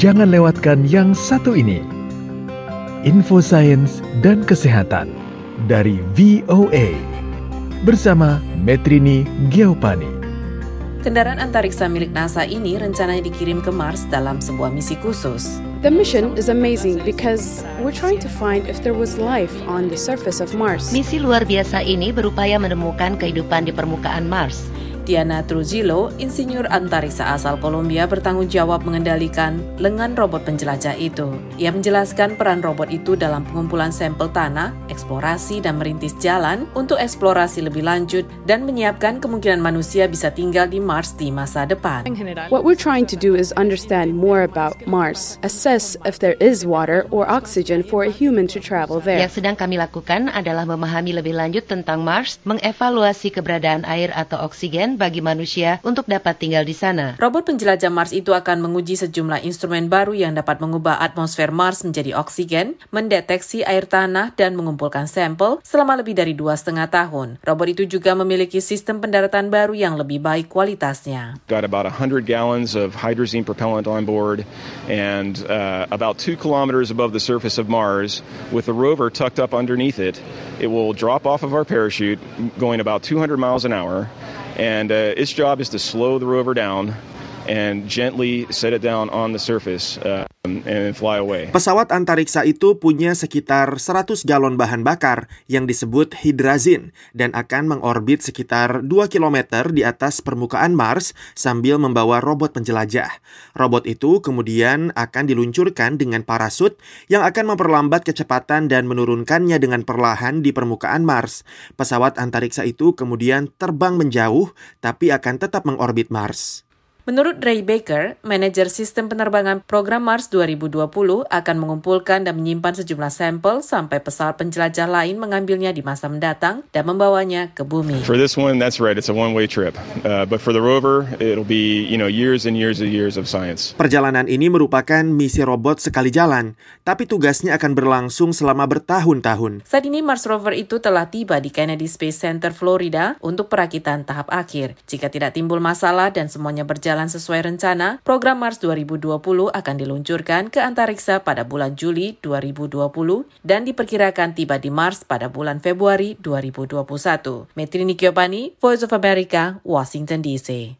Jangan lewatkan yang satu ini. Info Sains dan Kesehatan dari VOA bersama Metrini Geopani. Kendaraan antariksa milik NASA ini rencananya dikirim ke Mars dalam sebuah misi khusus. The mission is amazing because we're trying to find if there was life on the surface of Mars. Misi luar biasa ini berupaya menemukan kehidupan di permukaan Mars. Diana Trujillo, insinyur antariksa asal Kolombia bertanggung jawab mengendalikan lengan robot penjelajah itu. Ia menjelaskan peran robot itu dalam pengumpulan sampel tanah, eksplorasi dan merintis jalan untuk eksplorasi lebih lanjut dan menyiapkan kemungkinan manusia bisa tinggal di Mars di masa depan. What we're trying to do is understand more about Mars, assess if there is water or oxygen for a human to travel there. Yang sedang kami lakukan adalah memahami lebih lanjut tentang Mars, mengevaluasi keberadaan air atau oksigen bagi manusia untuk dapat tinggal di sana. Robot penjelajah Mars itu akan menguji sejumlah instrumen baru yang dapat mengubah atmosfer Mars menjadi oksigen, mendeteksi air tanah, dan mengumpulkan sampel selama lebih dari dua setengah tahun. Robot itu juga memiliki sistem pendaratan baru yang lebih baik kualitasnya. Got about 100 gallons of hydrazine propellant on board and uh, about two kilometers above the surface of Mars with the rover tucked up underneath it. It will drop off of our parachute going about 200 miles an hour and uh, its job is to slow the rover down and gently set it down on the surface uh, and fly away. Pesawat antariksa itu punya sekitar 100 galon bahan bakar yang disebut hidrazin dan akan mengorbit sekitar 2 km di atas permukaan Mars sambil membawa robot penjelajah. Robot itu kemudian akan diluncurkan dengan parasut yang akan memperlambat kecepatan dan menurunkannya dengan perlahan di permukaan Mars. Pesawat antariksa itu kemudian terbang menjauh tapi akan tetap mengorbit Mars. Menurut Ray Baker, manajer sistem penerbangan program Mars 2020 akan mengumpulkan dan menyimpan sejumlah sampel sampai pesawat penjelajah lain mengambilnya di masa mendatang dan membawanya ke bumi. For this one, that's right. It's a one-way trip. Uh, but for the rover, it'll be you know years and years and years of science. Perjalanan ini merupakan misi robot sekali jalan, tapi tugasnya akan berlangsung selama bertahun-tahun. Saat ini Mars rover itu telah tiba di Kennedy Space Center, Florida untuk perakitan tahap akhir. Jika tidak timbul masalah dan semuanya berjalan sesuai rencana, program Mars 2020 akan diluncurkan ke antariksa pada bulan Juli 2020 dan diperkirakan tiba di Mars pada bulan Februari 2021. Metrini Kiopani, Voice of America, Washington DC.